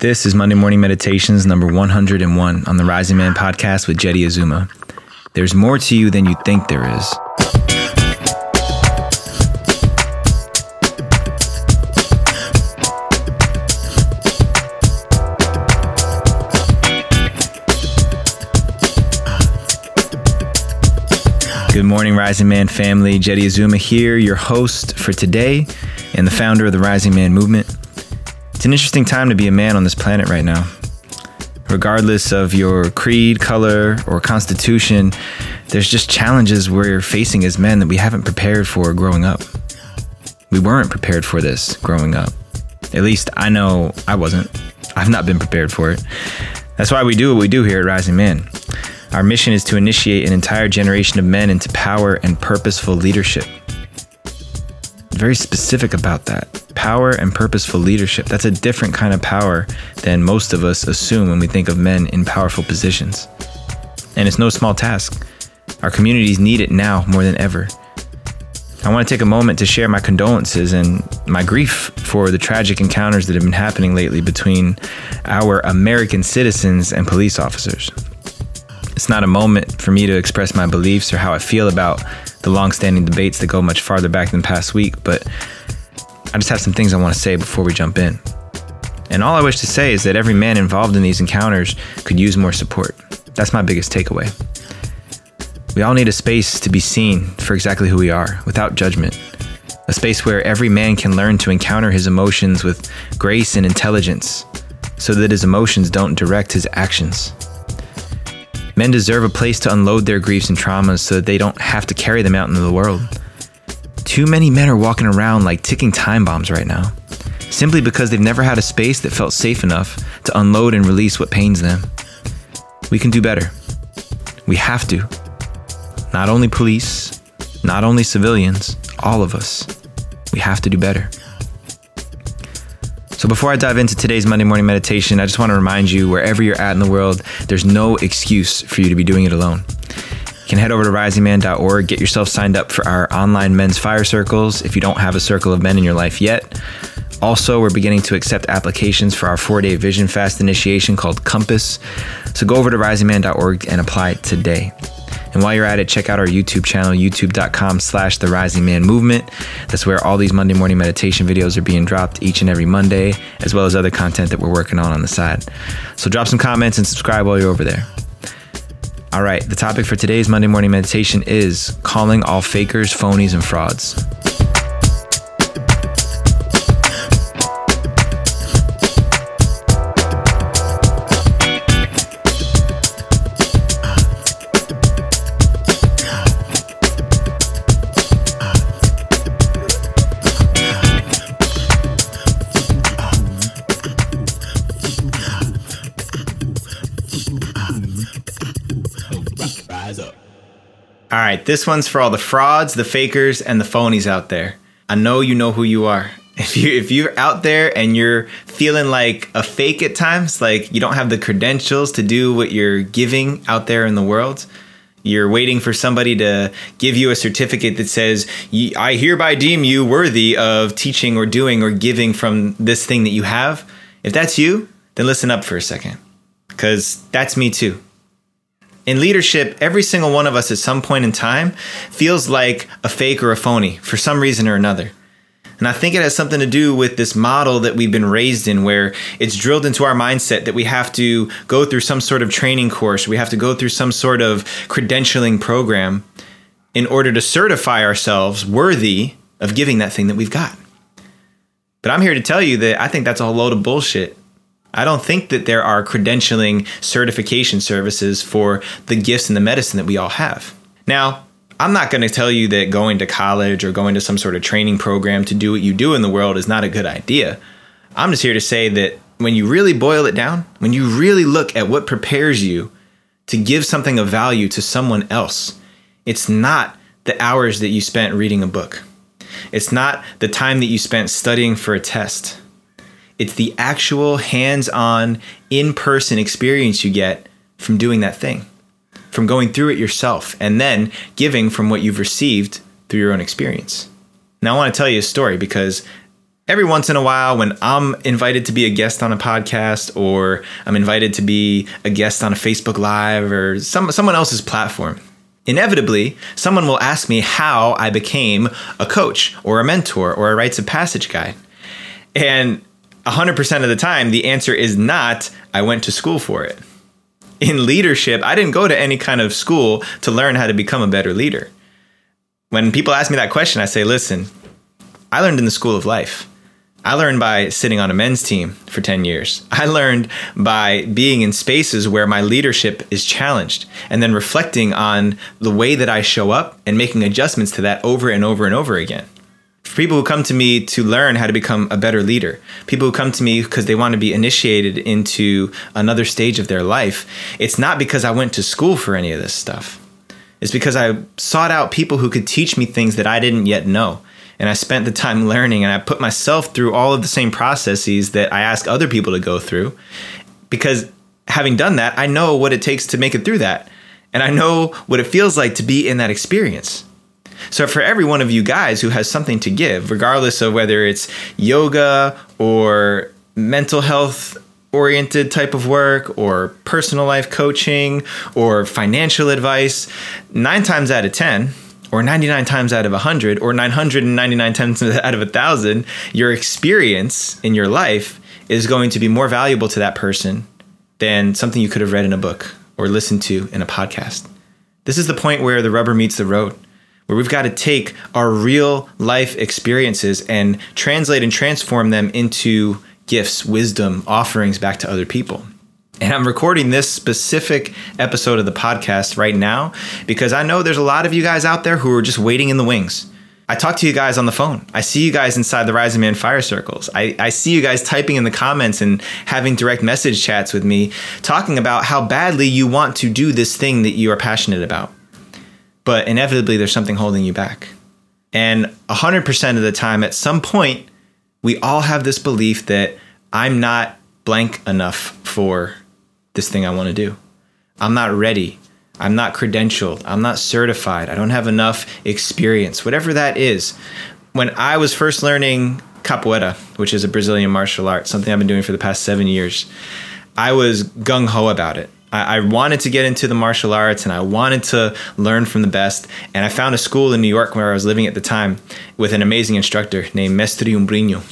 This is Monday Morning Meditations number 101 on the Rising Man podcast with Jeddy Azuma. There's more to you than you think there is. Good morning, Rising Man family. Jeddy Azuma here, your host for today and the founder of the Rising Man movement. It's an interesting time to be a man on this planet right now. Regardless of your creed, color, or constitution, there's just challenges we're facing as men that we haven't prepared for growing up. We weren't prepared for this growing up. At least I know I wasn't. I've not been prepared for it. That's why we do what we do here at Rising Man. Our mission is to initiate an entire generation of men into power and purposeful leadership. Very specific about that. Power and purposeful leadership. That's a different kind of power than most of us assume when we think of men in powerful positions. And it's no small task. Our communities need it now more than ever. I want to take a moment to share my condolences and my grief for the tragic encounters that have been happening lately between our American citizens and police officers. It's not a moment for me to express my beliefs or how I feel about the long-standing debates that go much farther back than past week, but I just have some things I want to say before we jump in. And all I wish to say is that every man involved in these encounters could use more support. That's my biggest takeaway. We all need a space to be seen for exactly who we are, without judgment. A space where every man can learn to encounter his emotions with grace and intelligence, so that his emotions don't direct his actions. Men deserve a place to unload their griefs and traumas so that they don't have to carry them out into the world. Too many men are walking around like ticking time bombs right now, simply because they've never had a space that felt safe enough to unload and release what pains them. We can do better. We have to. Not only police, not only civilians, all of us. We have to do better. So, before I dive into today's Monday morning meditation, I just want to remind you wherever you're at in the world, there's no excuse for you to be doing it alone. You can head over to risingman.org, get yourself signed up for our online men's fire circles if you don't have a circle of men in your life yet. Also, we're beginning to accept applications for our four day vision fast initiation called Compass. So, go over to risingman.org and apply today. And while you're at it, check out our YouTube channel, youtube.com slash the rising man movement. That's where all these Monday morning meditation videos are being dropped each and every Monday, as well as other content that we're working on on the side. So drop some comments and subscribe while you're over there. All right, the topic for today's Monday morning meditation is calling all fakers, phonies, and frauds. All right, this one's for all the frauds, the fakers, and the phonies out there. I know you know who you are. If you if you're out there and you're feeling like a fake at times, like you don't have the credentials to do what you're giving out there in the world, you're waiting for somebody to give you a certificate that says, "I hereby deem you worthy of teaching or doing or giving from this thing that you have." If that's you, then listen up for a second, because that's me too in leadership, every single one of us at some point in time feels like a fake or a phony for some reason or another. And I think it has something to do with this model that we've been raised in, where it's drilled into our mindset that we have to go through some sort of training course, we have to go through some sort of credentialing program in order to certify ourselves worthy of giving that thing that we've got. But I'm here to tell you that I think that's a whole load of bullshit. I don't think that there are credentialing certification services for the gifts and the medicine that we all have. Now, I'm not going to tell you that going to college or going to some sort of training program to do what you do in the world is not a good idea. I'm just here to say that when you really boil it down, when you really look at what prepares you to give something of value to someone else, it's not the hours that you spent reading a book. It's not the time that you spent studying for a test. It's the actual hands on, in person experience you get from doing that thing, from going through it yourself, and then giving from what you've received through your own experience. Now, I want to tell you a story because every once in a while when I'm invited to be a guest on a podcast or I'm invited to be a guest on a Facebook Live or some someone else's platform, inevitably someone will ask me how I became a coach or a mentor or a rites of passage guide. And 100% of the time the answer is not I went to school for it. In leadership, I didn't go to any kind of school to learn how to become a better leader. When people ask me that question, I say, listen, I learned in the school of life. I learned by sitting on a men's team for 10 years. I learned by being in spaces where my leadership is challenged and then reflecting on the way that I show up and making adjustments to that over and over and over again. People who come to me to learn how to become a better leader, people who come to me because they want to be initiated into another stage of their life, it's not because I went to school for any of this stuff. It's because I sought out people who could teach me things that I didn't yet know and I spent the time learning and I put myself through all of the same processes that I ask other people to go through because having done that, I know what it takes to make it through that. And I know what it feels like to be in that experience. So, for every one of you guys who has something to give, regardless of whether it's yoga or mental health oriented type of work or personal life coaching or financial advice, nine times out of 10, or 99 times out of 100 or 999 times out of 1000 your experience in your life is going to be more valuable to that person than something you could have read in a book or listened to in a podcast. This is the point where the rubber meets the road where we've got to take our real life experiences and translate and transform them into gifts wisdom offerings back to other people and I'm recording this specific episode of the podcast right now because I know there's a lot of you guys out there who are just waiting in the wings. I talk to you guys on the phone. I see you guys inside the Rising Man fire circles. I, I see you guys typing in the comments and having direct message chats with me, talking about how badly you want to do this thing that you are passionate about. But inevitably, there's something holding you back. And 100% of the time, at some point, we all have this belief that I'm not blank enough for this thing I want to do. I'm not ready. I'm not credentialed. I'm not certified. I don't have enough experience, whatever that is. When I was first learning capoeira, which is a Brazilian martial art, something I've been doing for the past seven years, I was gung ho about it. I, I wanted to get into the martial arts and I wanted to learn from the best. And I found a school in New York where I was living at the time with an amazing instructor named Mestre Umbrino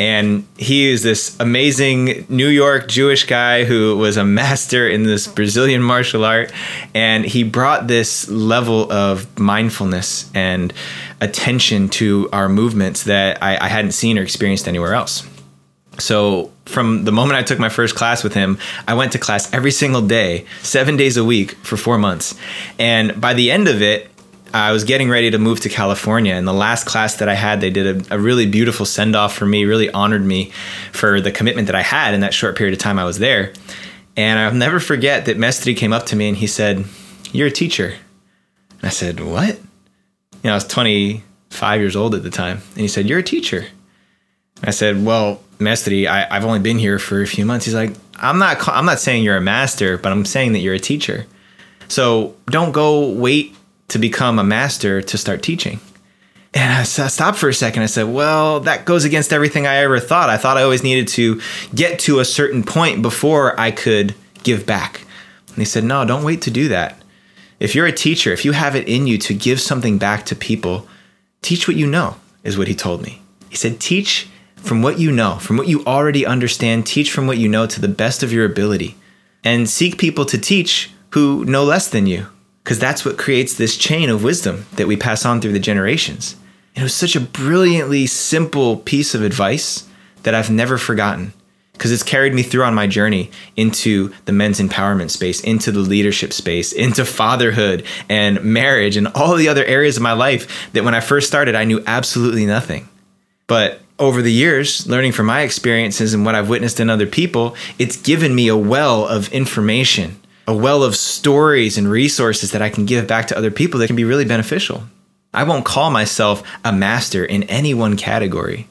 and he is this amazing New York Jewish guy who was a master in this Brazilian martial art. And he brought this level of mindfulness and attention to our movements that I, I hadn't seen or experienced anywhere else. So, from the moment I took my first class with him, I went to class every single day, seven days a week for four months. And by the end of it, I was getting ready to move to California, and the last class that I had, they did a, a really beautiful send off for me, really honored me for the commitment that I had in that short period of time I was there. And I'll never forget that Mestre came up to me and he said, You're a teacher. And I said, What? You know, I was 25 years old at the time. And he said, You're a teacher. I said, Well, Mestre, I, I've only been here for a few months. He's like, I'm not, I'm not saying you're a master, but I'm saying that you're a teacher. So don't go wait to become a master to start teaching. And I stopped for a second. I said, Well, that goes against everything I ever thought. I thought I always needed to get to a certain point before I could give back. And he said, No, don't wait to do that. If you're a teacher, if you have it in you to give something back to people, teach what you know, is what he told me. He said, Teach from what you know, from what you already understand, teach from what you know to the best of your ability, and seek people to teach who know less than you because that's what creates this chain of wisdom that we pass on through the generations. And it was such a brilliantly simple piece of advice that I've never forgotten because it's carried me through on my journey into the men's empowerment space, into the leadership space, into fatherhood and marriage and all the other areas of my life that when I first started, I knew absolutely nothing. But over the years, learning from my experiences and what I've witnessed in other people, it's given me a well of information a well of stories and resources that I can give back to other people that can be really beneficial. I won't call myself a master in any one category,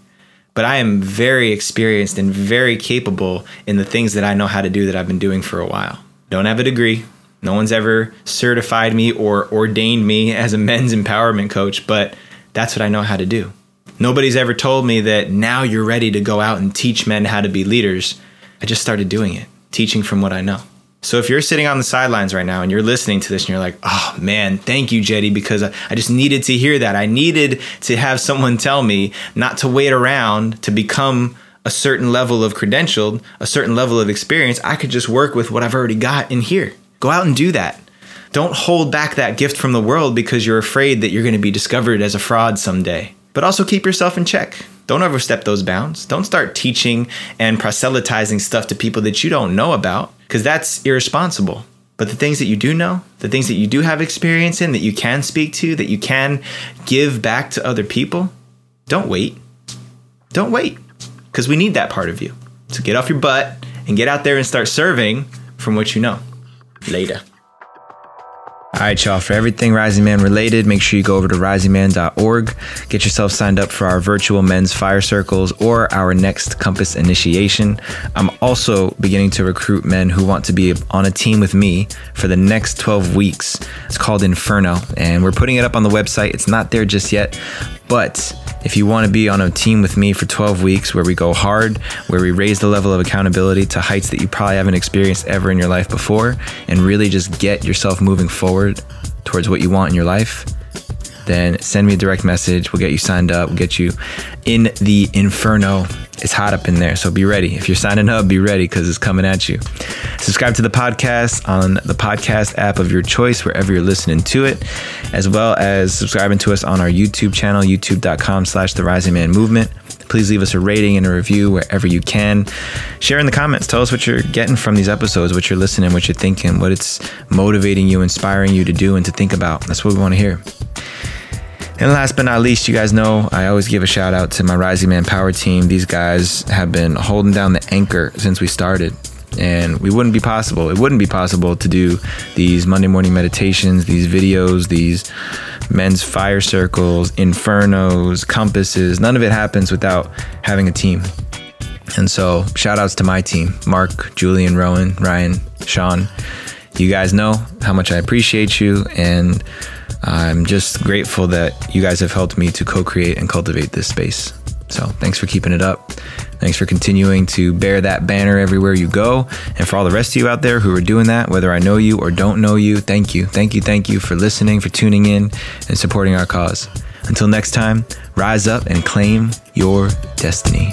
but I am very experienced and very capable in the things that I know how to do that I've been doing for a while. Don't have a degree. No one's ever certified me or ordained me as a men's empowerment coach, but that's what I know how to do. Nobody's ever told me that now you're ready to go out and teach men how to be leaders. I just started doing it, teaching from what I know. So if you're sitting on the sidelines right now and you're listening to this and you're like, oh man, thank you, Jeddy, because I just needed to hear that. I needed to have someone tell me not to wait around to become a certain level of credentialed, a certain level of experience. I could just work with what I've already got in here. Go out and do that. Don't hold back that gift from the world because you're afraid that you're going to be discovered as a fraud someday. But also keep yourself in check. Don't overstep those bounds. Don't start teaching and proselytizing stuff to people that you don't know about because that's irresponsible. But the things that you do know, the things that you do have experience in, that you can speak to, that you can give back to other people, don't wait. Don't wait because we need that part of you. So get off your butt and get out there and start serving from what you know. Later. All right, y'all. For everything Rising Man related, make sure you go over to risingman.org. Get yourself signed up for our virtual men's fire circles or our next Compass initiation. I'm also beginning to recruit men who want to be on a team with me for the next 12 weeks. It's called Inferno, and we're putting it up on the website. It's not there just yet, but if you want to be on a team with me for 12 weeks where we go hard, where we raise the level of accountability to heights that you probably haven't experienced ever in your life before, and really just get yourself moving forward towards what you want in your life, then send me a direct message. We'll get you signed up, we'll get you in the inferno. It's hot up in there, so be ready. If you're signing up, be ready because it's coming at you. Subscribe to the podcast on the podcast app of your choice, wherever you're listening to it, as well as subscribing to us on our YouTube channel, youtube.com slash the rising man movement. Please leave us a rating and a review wherever you can. Share in the comments. Tell us what you're getting from these episodes, what you're listening, what you're thinking, what it's motivating you, inspiring you to do and to think about. That's what we want to hear. And last but not least, you guys know I always give a shout out to my Rising Man Power team. These guys have been holding down the anchor since we started. And we wouldn't be possible. It wouldn't be possible to do these Monday morning meditations, these videos, these men's fire circles, infernos, compasses. None of it happens without having a team. And so, shout outs to my team Mark, Julian, Rowan, Ryan, Sean. You guys know how much I appreciate you. And I'm just grateful that you guys have helped me to co create and cultivate this space. So thanks for keeping it up. Thanks for continuing to bear that banner everywhere you go. And for all the rest of you out there who are doing that, whether I know you or don't know you, thank you. Thank you. Thank you for listening, for tuning in, and supporting our cause. Until next time, rise up and claim your destiny.